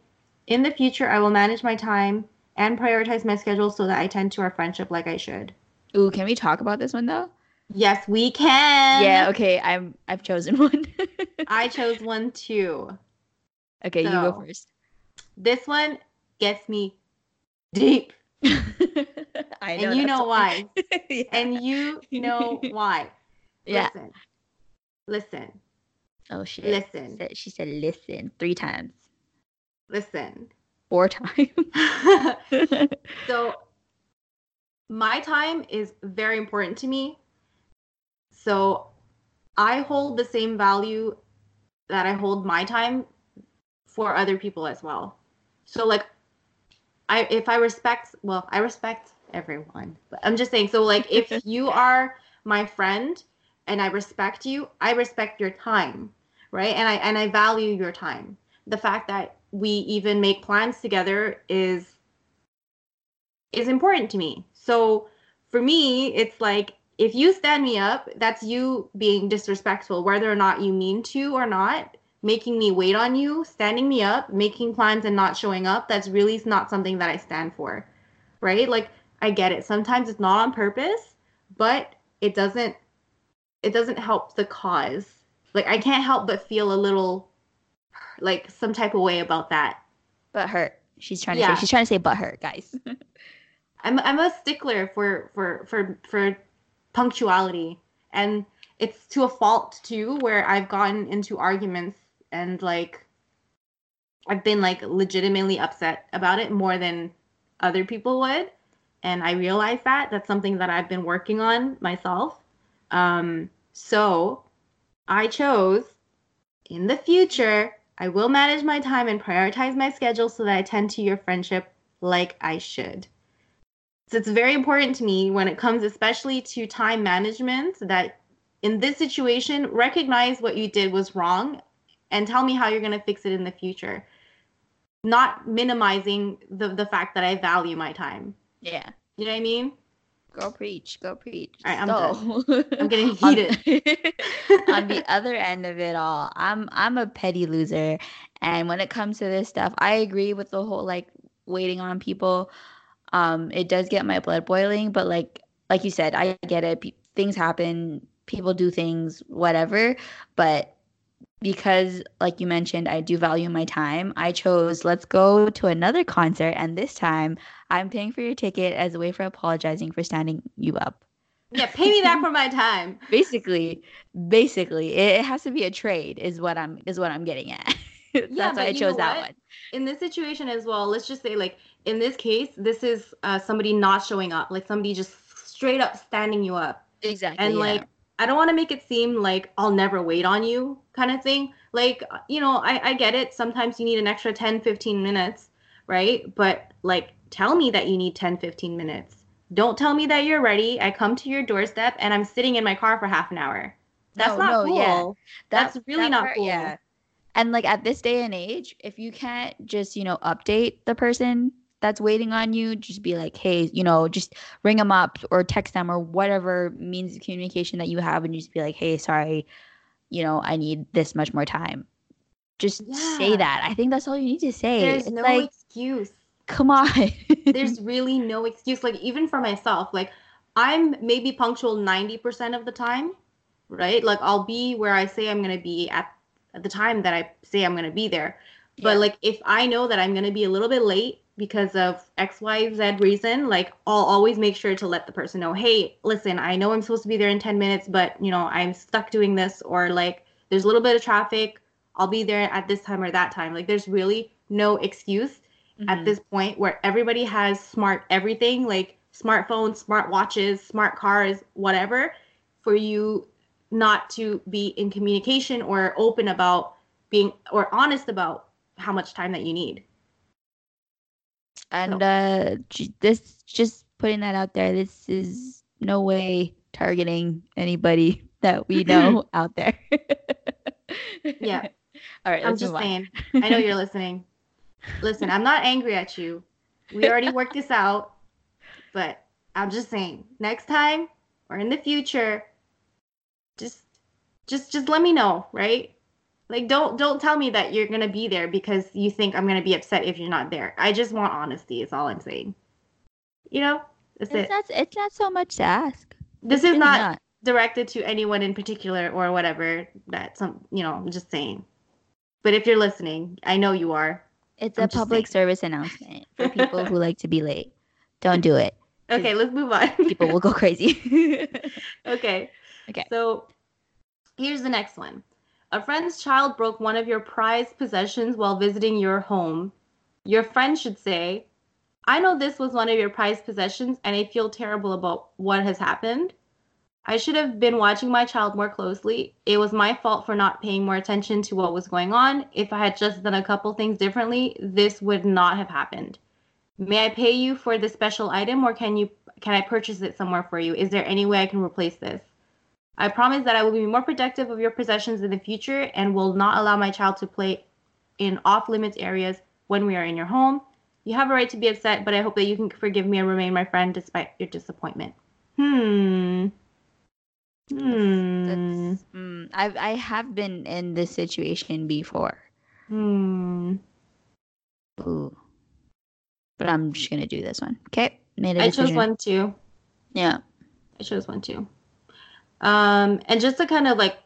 In the future, I will manage my time and prioritize my schedule so that I tend to our friendship like I should. Ooh, can we talk about this one though? Yes, we can. yeah. Okay. I'm. I've chosen (laughs) one. I chose one too. okay, you go first. This one gets me deep. (laughs) I know. And you know why. (laughs) yeah. And you know why. yeah. Listen. Listen. Oh shit. Listen. She said, she said listen three times, Listen. four times. (laughs) so my time is very important to me. So I hold the same value that I hold my time for other people as well. So like I if I respect well, I respect everyone. But I'm just saying so like if (laughs) you are my friend and I respect you, I respect your time, right? And I and I value your time. The fact that we even make plans together is is important to me. So for me, it's like if you stand me up, that's you being disrespectful, whether or not you mean to or not, making me wait on you, standing me up, making plans and not showing up, that's really not something that I stand for. Right? Like I get it. Sometimes it's not on purpose, but it doesn't it doesn't help the cause. Like I can't help but feel a little like some type of way about that. but hurt. She's trying to Yeah. say. She's trying to say but hurt, guys. (laughs) I'm I'm a stickler for for for for punctuality, and it's to a fault too, where I've gotten into arguments and like I've been like legitimately upset about it more than other people would, and I realize that that's something that I've been working on myself. Um, so I chose in the future. I will manage my time and prioritize my schedule so that I tend to your friendship like I should. So it's very important to me when it comes especially to time management that in this situation recognize what you did was wrong and tell me how you're going to fix it in the future. Not minimizing the the fact that I value my time. yeah. You know what I mean? Go preach. Go preach. All right, I'm so, (laughs) I'm getting on- heated. (laughs) on the other end of it all, I'm I'm a petty loser, and when it comes to this stuff, I agree with the whole like waiting on people. Um, it does get my blood boiling, but like like you said, I get it. Pe- things happen. People do things, whatever. But because, like you mentioned, I do value my time. I chose let's go to another concert, and this time I'm paying for your ticket as a way for apologizing for standing you up. Yeah, pay me back (laughs) for my time. basically, basically, it has to be a trade. Is what I'm is what I'm getting at. (laughs) That's Yeah, why I chose that one. In this situation as well, let's just say like in this case, this is uh, somebody not showing up, like somebody just straight up standing you up. Exactly. and yeah. like i don't want to make it seem like i'll never wait on you kind of thing. Like you know I, I get it. Sometimes you need an extra 10 15 minutes right? But like tell me that you need 10 15 minutes. Don't tell me that you're ready. I come to your doorstep and i'm sitting in my car for half an hour. That's No, not no, cool. Yeah. that's really that not part, cool. Yeah. And like at this day and age, if you can't just, you know, update the person that's waiting on you, just be like, hey, you know, just ring them up or text them or whatever means of communication that you have and just be like, hey, sorry, you know, I need this much more time. Just say that. I think that's all you need to say. there's it's no like, excuse come on. there's (laughs) really no excuse like even for myself like i'm maybe punctual 90% of the time right like i'll be where i say i'm going to be at, at the time that i say i'm going to be there but Yeah. like if i know that i'm going to be a little bit late because of xyz reason like i'll always make sure to let the person know hey listen i know i'm supposed to be there in 10 minutes but you know i'm stuck doing this or like there's a little bit of traffic i'll be there at this time or that time like there's really no excuse at Mhm. this point where everybody has smart everything like smartphones, smart watches, smart cars, whatever, for you not to be in communication or open about being or honest about how much time that you need. And uh, this just putting that out there. This is no way targeting anybody (laughs) that we know (laughs) out there. (laughs) Yeah. All right. I'm just saying. I know you're listening. Listen, I'm not angry at you. We already worked this out, but I'm just saying, next time or in the future, just just just let me know, right? Like don't don't tell me that you're gonna be there because you think I'm gonna be upset if you're not there. I just want honesty, is all I'm saying. You know? That's It's it. not. It's not so much to ask. This It's is really not directed to anyone in particular or whatever that some you know, I'm just saying. But if you're listening, I know you are. It's I'm a public saying. service announcement for (laughs) people who like to be late. Don't do it. Okay, let's move on. (laughs) People will go crazy. (laughs) okay. Okay. So here's the next one. A friend's child broke one of your prized possessions while visiting your home. Your friend should say, I know this was one of your prized possessions and I feel terrible about what has happened. I should have been watching my child more closely. It was my fault for not paying more attention to what was going on. If I had just done a couple things differently, this would not have happened. May I pay you for this special item or can you can I purchase it somewhere for you? Is there any way I can replace this? I promise that I will be more protective of your possessions in the future and will not allow my child to play in off limits areas when we are in your home. You have a right to be upset, but I hope that you can forgive me and remain my friend despite your disappointment. Hmm. Hmm. That's, mm, I've I have been in this situation before. Hmm. Ooh. But I'm just gonna do this one. Okay. Made a decision. I chose one too. Yeah. I chose one too. Um, and just to kind of like,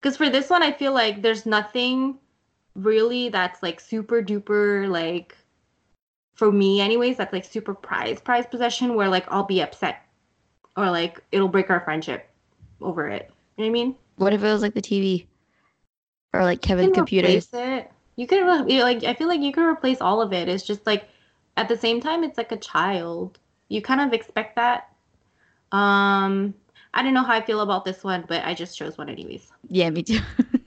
because for this one, I feel like there's nothing really that's like super duper like, for me anyways, that's like super prize prize possession where like I'll be upset or like it'll break our friendship over it. You know what I mean? What if it was like the TV or like can computer? it. You can re- you know, like I feel like you can replace all of it. It's just like at the same time, it's like a child. You kind of expect that. Um, I don't know how I feel about this one, but I just chose one anyways. Yeah, me too. (laughs)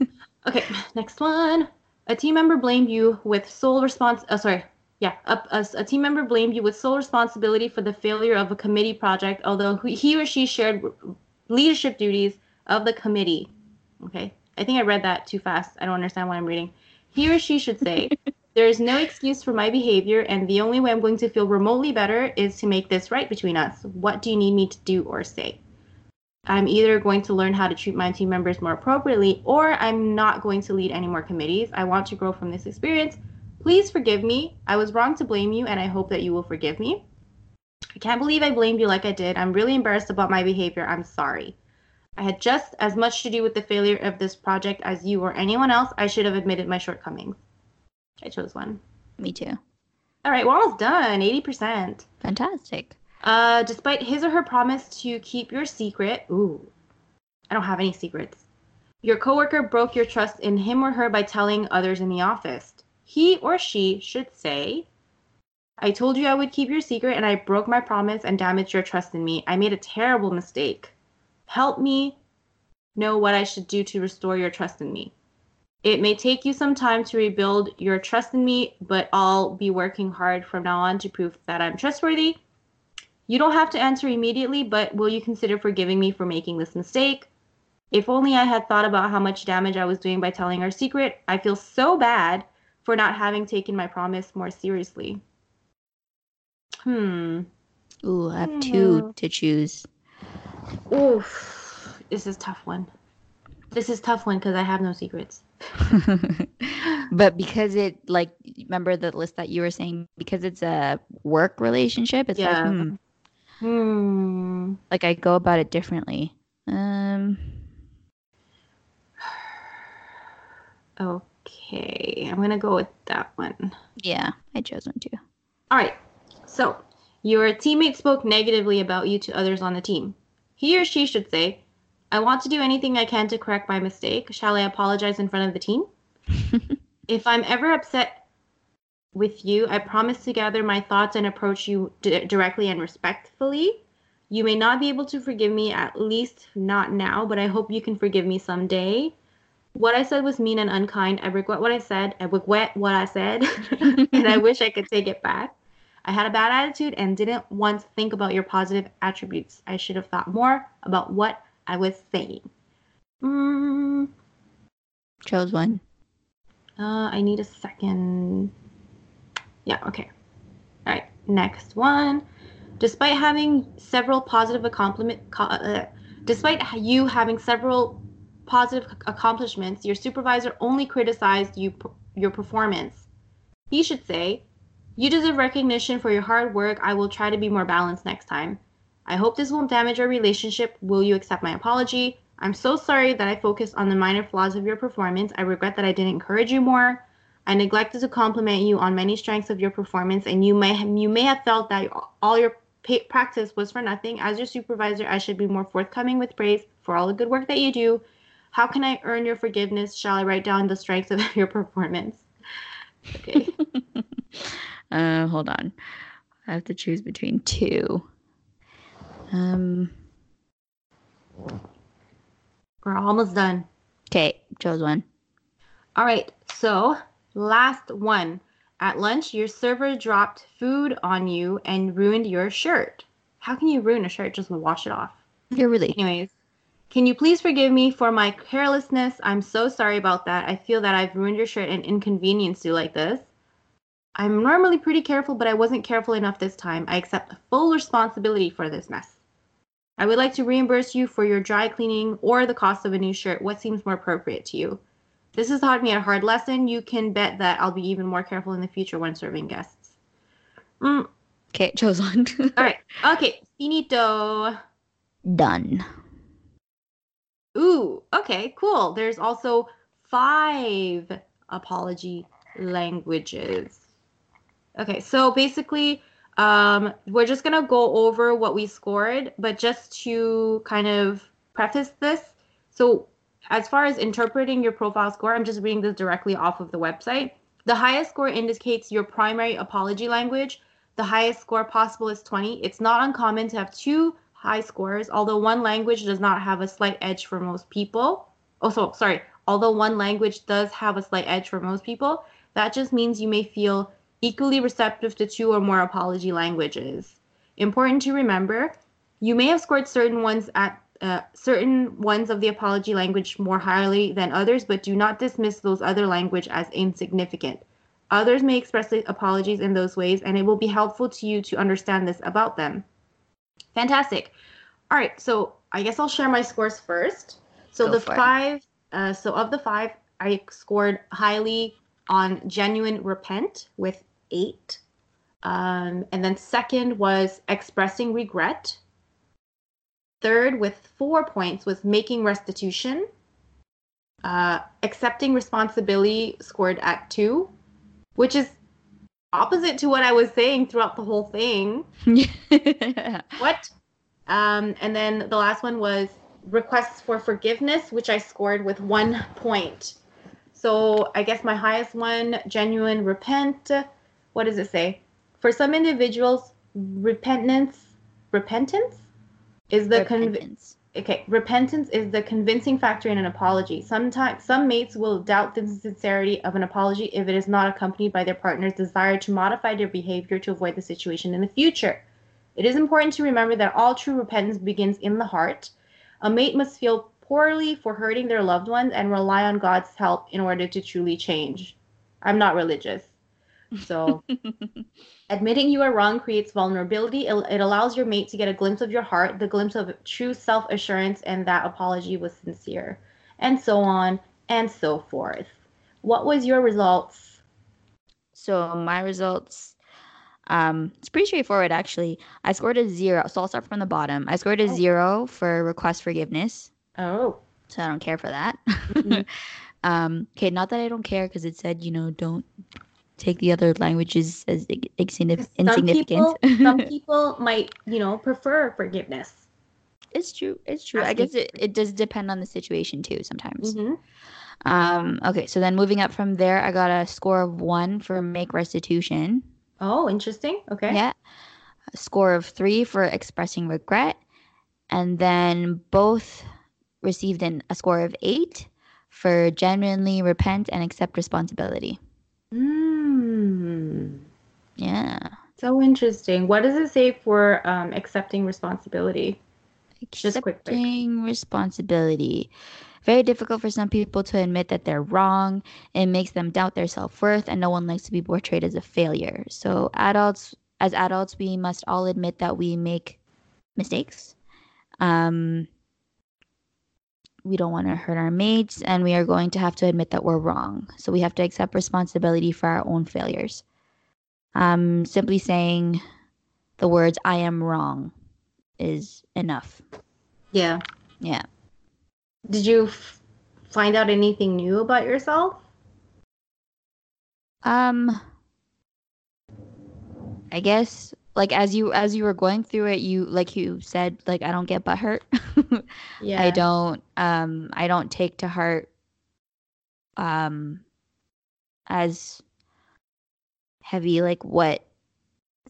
Okay, next one. A team member blamed you with sole response. Oh, sorry. Yeah, a, a, a team member blamed you with sole responsibility for the failure of a committee project, although he- he or she shared leadership duties of the committee. Okay, I think I read that too fast. I don't understand what I'm reading. He or she should say, (laughs) There is no excuse for my behavior, and the only way I'm going to feel remotely better is to make this right between us. What do you need me to do or say? I'm either going to learn how to treat my team members more appropriately, or I'm not going to lead any more committees. I want to grow from this experience. Please forgive me. I was wrong to blame you, and I hope that you will forgive me. I can't believe I blamed you like I did. I'm really embarrassed about my behavior. I'm sorry. I had just as much to do with the failure of this project as you or anyone else. I should have admitted my shortcomings. I chose one. me too. All right, we're almost done. 80%. Fantastic. Uh, despite his or her promise to keep your secret, ooh, I don't have any secrets. Your coworker broke your trust in him or her by telling others in the office. He or she should say, I told you I would keep your secret and I broke my promise and damaged your trust in me. I made a terrible mistake. Help me know what I should do to restore your trust in me. It may take you some time to rebuild your trust in me, but I'll be working hard from now on to prove that I'm trustworthy. You don't have to answer immediately, but will you consider forgiving me for making this mistake? If only I had thought about how much damage I was doing by telling our secret. I feel so bad for not having taken my promise more seriously. Hmm. Ooh, I have two to choose. Oof. This is tough one. This is tough one because I have no secrets. (laughs) but because it like remember the list that you were saying because it's a work relationship it's Yeah. like hmm, Hmm. like I go about it differently. Um Okay. I'm gonna go with that one. yeah, I chose one too. All right. So, your teammate spoke negatively about you to others on the team. He or she should say, I want to do anything I can to correct my mistake. Shall I apologize in front of the team? (laughs) if I'm ever upset with you, I promise to gather my thoughts and approach you d- directly and respectfully. You may not be able to forgive me, at least not now, but I hope you can forgive me someday. What I said was mean and unkind. I regret what I said. I regret what I said, (laughs) and I (laughs) wish I could take it back. I had a bad attitude and didn't once think about your positive attributes. I should have thought more about what I was saying. Mm, Chose one. uh, I need a second. Yeah, okay. All right, next one. Despite having several positive accomplishment, uh, despite you having several positive accomplishments, your supervisor only criticized you your performance. He should say, "You deserve recognition for your hard work. I will try to be more balanced next time. I hope this won't damage our relationship. Will you accept my apology? I'm so sorry that I focused on the minor flaws of your performance. I regret that I didn't encourage you more. I neglected to compliment you on many strengths of your performance, and you may you may have felt that all your practice was for nothing. As your supervisor, I should be more forthcoming with praise for all the good work that you do. How can I earn your forgiveness? Shall I write down the strengths of (laughs) your performance? Okay. (laughs) Uh hold on. I have to choose between two. Um We're almost done. okay, chose one. All right. So, last one. At lunch, your server dropped food on you and ruined your shirt. How can you ruin a shirt? Just wash it off. You're really Anyways, can you please forgive me for my carelessness? I'm so sorry about that. I feel that I've ruined your shirt and inconvenienced you like this. I'm normally pretty careful, but I wasn't careful enough this time. I accept full responsibility for this mess. I would like to reimburse you for your dry cleaning or the cost of a new shirt. What seems more appropriate to you? This has taught me a hard lesson. You can bet that I'll be even more careful in the future when serving guests. Mm, Okay, chose one. (laughs) all right. Okay. Finito. Done. Ooh, okay, cool. There's also five apology languages. Okay, so basically, um, we're just gonna go over what we scored, but just to kind of preface this, so as far as interpreting your profile score, I'm just reading this directly off of the website. The highest score indicates your primary apology language. The highest score possible is 20. It's not uncommon to have two high scores, although one language does not have a slight edge for most people. Oh, so sorry. Although one language does have a slight edge for most people, that just means you may feel equally receptive to two or more apology languages. Important to remember, you may have scored certain ones at uh, certain ones of the apology language more highly than others, but do not dismiss those other language as insignificant. Others may express apologies in those ways, and it will be helpful to you to understand this about them. Fantastic. All right, so I guess I'll share my scores first. So Go the five, uh, so of the five, I scored highly on genuine repent with eight. Um, and then second was expressing regret. Third, with four points, was making restitution. Uh, accepting responsibility scored at two, which is opposite to what I was saying throughout the whole thing. (laughs) what? Um, and then the last one was requests for forgiveness, which I scored with one point. So I guess my highest one, genuine repent. What does it say? For some individuals, repentance, repentance is the Repentance. okay repentance is the convincing factor in an apology. Sometimes some mates will doubt the sincerity of an apology if it is not accompanied by their partner's desire to modify their behavior to avoid the situation in the future. It is important to remember that all true repentance begins in the heart. A mate must feel poorly for hurting their loved ones and rely on god's help in order to truly change. I'm not religious so (laughs) Admitting you are wrong creates vulnerability. It, it allows your mate to get a glimpse of your heart, the glimpse of true self assurance, and that apology was sincere, and so on and so forth. What was your results? So my results, um, it's pretty straightforward actually. I scored a zero, so I'll start from the bottom. I scored a Oh. zero for request forgiveness, Oh, so I don't care for that. Mhm. (laughs) um, okay, not that I don't care because it said you know don't take the other languages as ig- insigni- some insignificant. people, some (laughs) people might, you know, prefer forgiveness. it's true. It's true. I guess it, it does depend on the situation too sometimes. hmm Um, okay, so then moving up from there, I got a score of one for make restitution. Oh, interesting. Okay. Yeah. A score of three for expressing regret. And then both received an, a score of eight for genuinely repent and accept responsibility. Mm. Yeah. So interesting. What does it say for um, accepting responsibility? Just quick, quick. Accepting responsibility. Very difficult for some people to admit that they're wrong. It makes them doubt their self worth, and no one likes to be portrayed as a failure. So, adults, as adults, we must all admit that we make mistakes. Um, we don't want to hurt our mates, and we are going to have to admit that we're wrong. So, we have to accept responsibility for our own failures. Um, simply saying the words, I am wrong, is enough. Yeah. Yeah. Did you f- find out anything new about yourself? Um I guess like as you as you were going through it you like you said like I don't get butt hurt. (laughs) Yeah. I don't um I don't take to heart um as heavy like what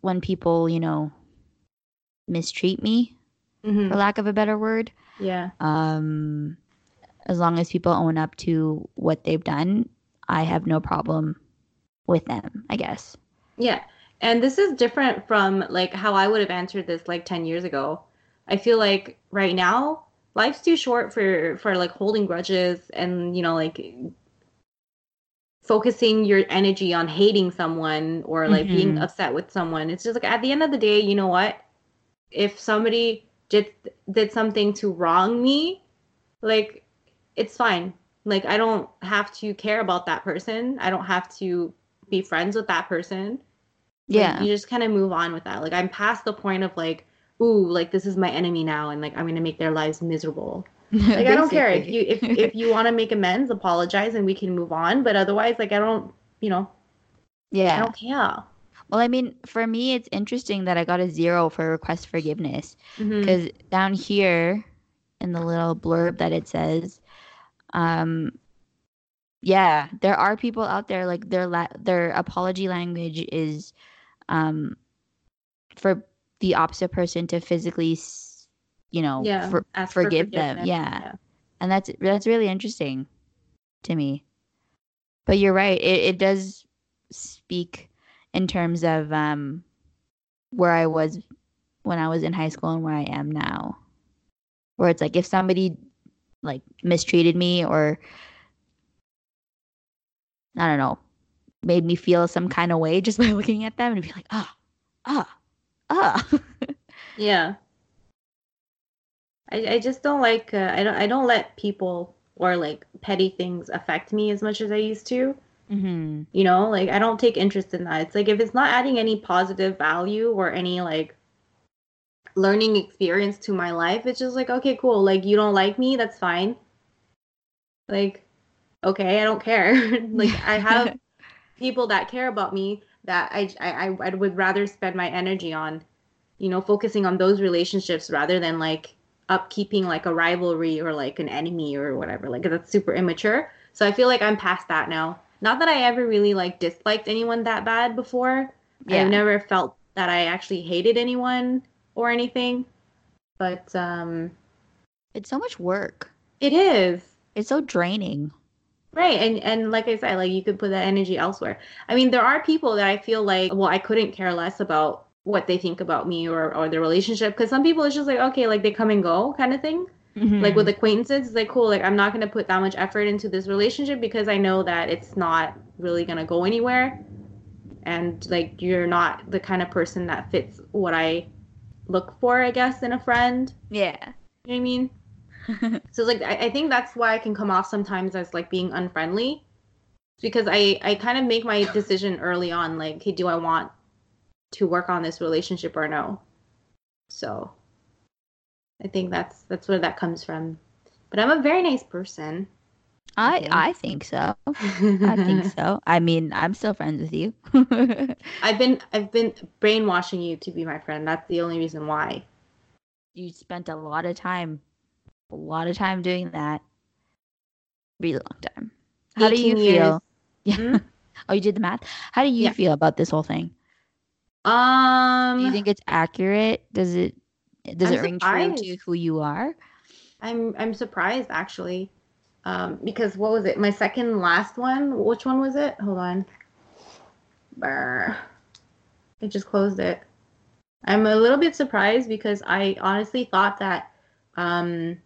when people, you know, mistreat me Mhm. for lack of a better word. Yeah. Um as long as people own up to what they've done, I have no problem with them, I guess. Yeah. And this is different from like how I would have answered this like 10 years ago. I feel like right now life's too short for for like holding grudges and you know like focusing your energy on hating someone or like being Mhm. upset with someone. It's just like at the end of the day, you know what? If somebody did did something to wrong me, like it's fine. Like I don't have to care about that person. I don't have to be friends with that person. Like, Yeah. you just kind of move on with that. Like I'm past the point of like, ooh, like this is my enemy now, and like I'm gonna make their lives miserable. (laughs) Like I don't care. If you if if you want to make amends, apologize, and we can move on. But otherwise, like I don't, you know, yeah, I don't care. Well, I mean, for me, it's interesting that I got a zero for request forgiveness. Because down here in the little blurb that it says, um, yeah, there are people out there like their la- their apology language is, um, for the opposite person to physically, you know, Yeah, for, ask for forgive them. Yeah. yeah. and that's that's really interesting to me. But you're right; it it does speak in terms of um where I was when I was in high school and where I am now. Where it's like if somebody like mistreated me or I don't know, made me feel some kind of way (laughs) just by looking at them and be like, ah, ah, ah. (laughs) Yeah. I I just don't like uh, I don't I don't let people or like petty things affect me as much as I used to. mm-hmm. You know, like I don't take interest in that. It's like if it's not adding any positive value or any like learning experience to my life, it's just like okay, cool. Like you don't like me, that's fine. Like okay, I don't care. (laughs) like I have (laughs) people that care about me that I, I I would rather spend my energy on, you know, focusing on those relationships rather than like upkeeping like a rivalry or like an enemy or whatever. Like that's super immature. So I feel like I'm past that now. Not that I ever really like disliked anyone that bad before. Yeah. I've never felt that I actually hated anyone or anything. But um it's so much work. It is. It's so draining. Right. And and like I said, like you could put that energy elsewhere. I mean, there are people that I feel like, well, I couldn't care less about what they think about me or or their relationship because some people it's just like okay, like they come and go kind of thing. Mm-hmm. Like with acquaintances, it's like cool. Like I'm not gonna put that much effort into this relationship because I know that it's not really gonna go anywhere, and like you're not the kind of person that fits what I look for, I guess, in a friend. Yeah. You know what I mean? (laughs) so like I, I think that's why I can come off sometimes as like being unfriendly. Because I, I kind of make my decision early on, like, hey, do I want to work on this relationship or no? So I think that's that's where that comes from. But I'm a very nice person. I I think so. I think (laughs) so. I mean, I'm still friends with you. (laughs) I've been I've been brainwashing you to be my friend. That's the only reason why. You spent a lot of time a lot of time doing that. Really long time. How do you feel? Yeah. Hmm? (laughs) oh, you did the math. How do you yeah. feel about this whole thing? Um, do you think it's accurate? Does it does I'm it ring surprised. true to who you are? I'm I'm surprised actually. Um, because what was it? My second last one. Which one was it? Hold on. Brr. I just closed it. I'm a little bit surprised because I honestly thought that um,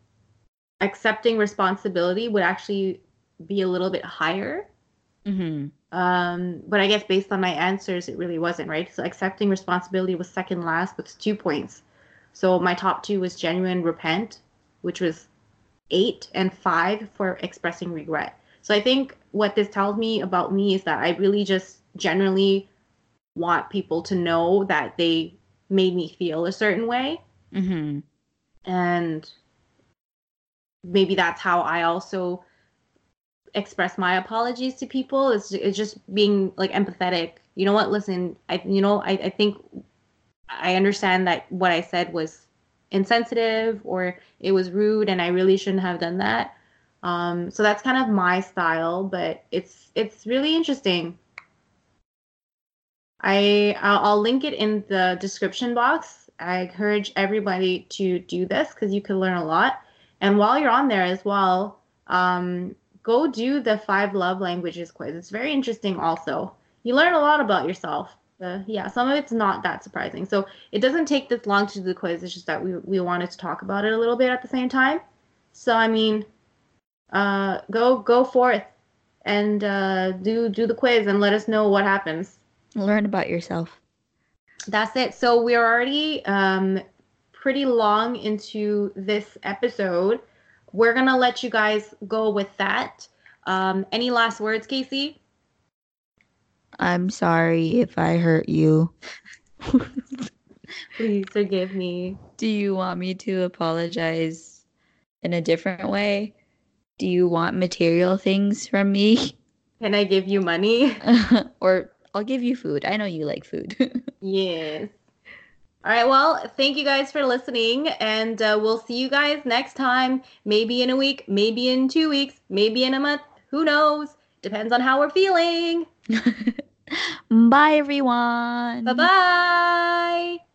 accepting responsibility would actually be a little bit higher. Mm-hmm. Um, but I guess based on my answers, it really wasn't right. So accepting responsibility was second last with two points. So my top two was genuine repent, which was eight, and five for expressing regret. So I think what this tells me about me is that I really just generally want people to know that they made me feel a certain way. Mm-hmm. And maybe that's how I also express my apologies to people. It's, it's just being like empathetic. You know what? Listen, I you know I, I think I understand that what I said was insensitive or it was rude, and I really shouldn't have done that. Um, so that's kind of my style, but it's it's really interesting. I I'll, I'll link it in the description box. I encourage everybody to do this because you can learn a lot. And while you're on there as well, um, go do the five love languages quiz. It's very interesting also. You learn a lot about yourself. Uh, yeah, some of it's not that surprising. So it doesn't take this long to do the quiz. It's just that we, we wanted to talk about it a little bit at the same time. So I mean, uh, go go forth and uh, do do the quiz and let us know what happens. Learn about yourself. That's it. So we're already um, pretty long into this episode. We're going to let you guys go with that. Um, any last words, Casey? I'm sorry if I hurt you. (laughs) Please forgive me. Do you want me to apologize in a different way? Do you want material things from me? Can I give you money? (laughs) or I'll give you food. I know you like food. (laughs) yes. All right. Well, thank you guys for listening, and uh, we'll see you guys next time. Maybe in a week, maybe in two weeks, maybe in a month. Who knows? Depends on how we're feeling. (laughs) Bye, everyone. Bye bye.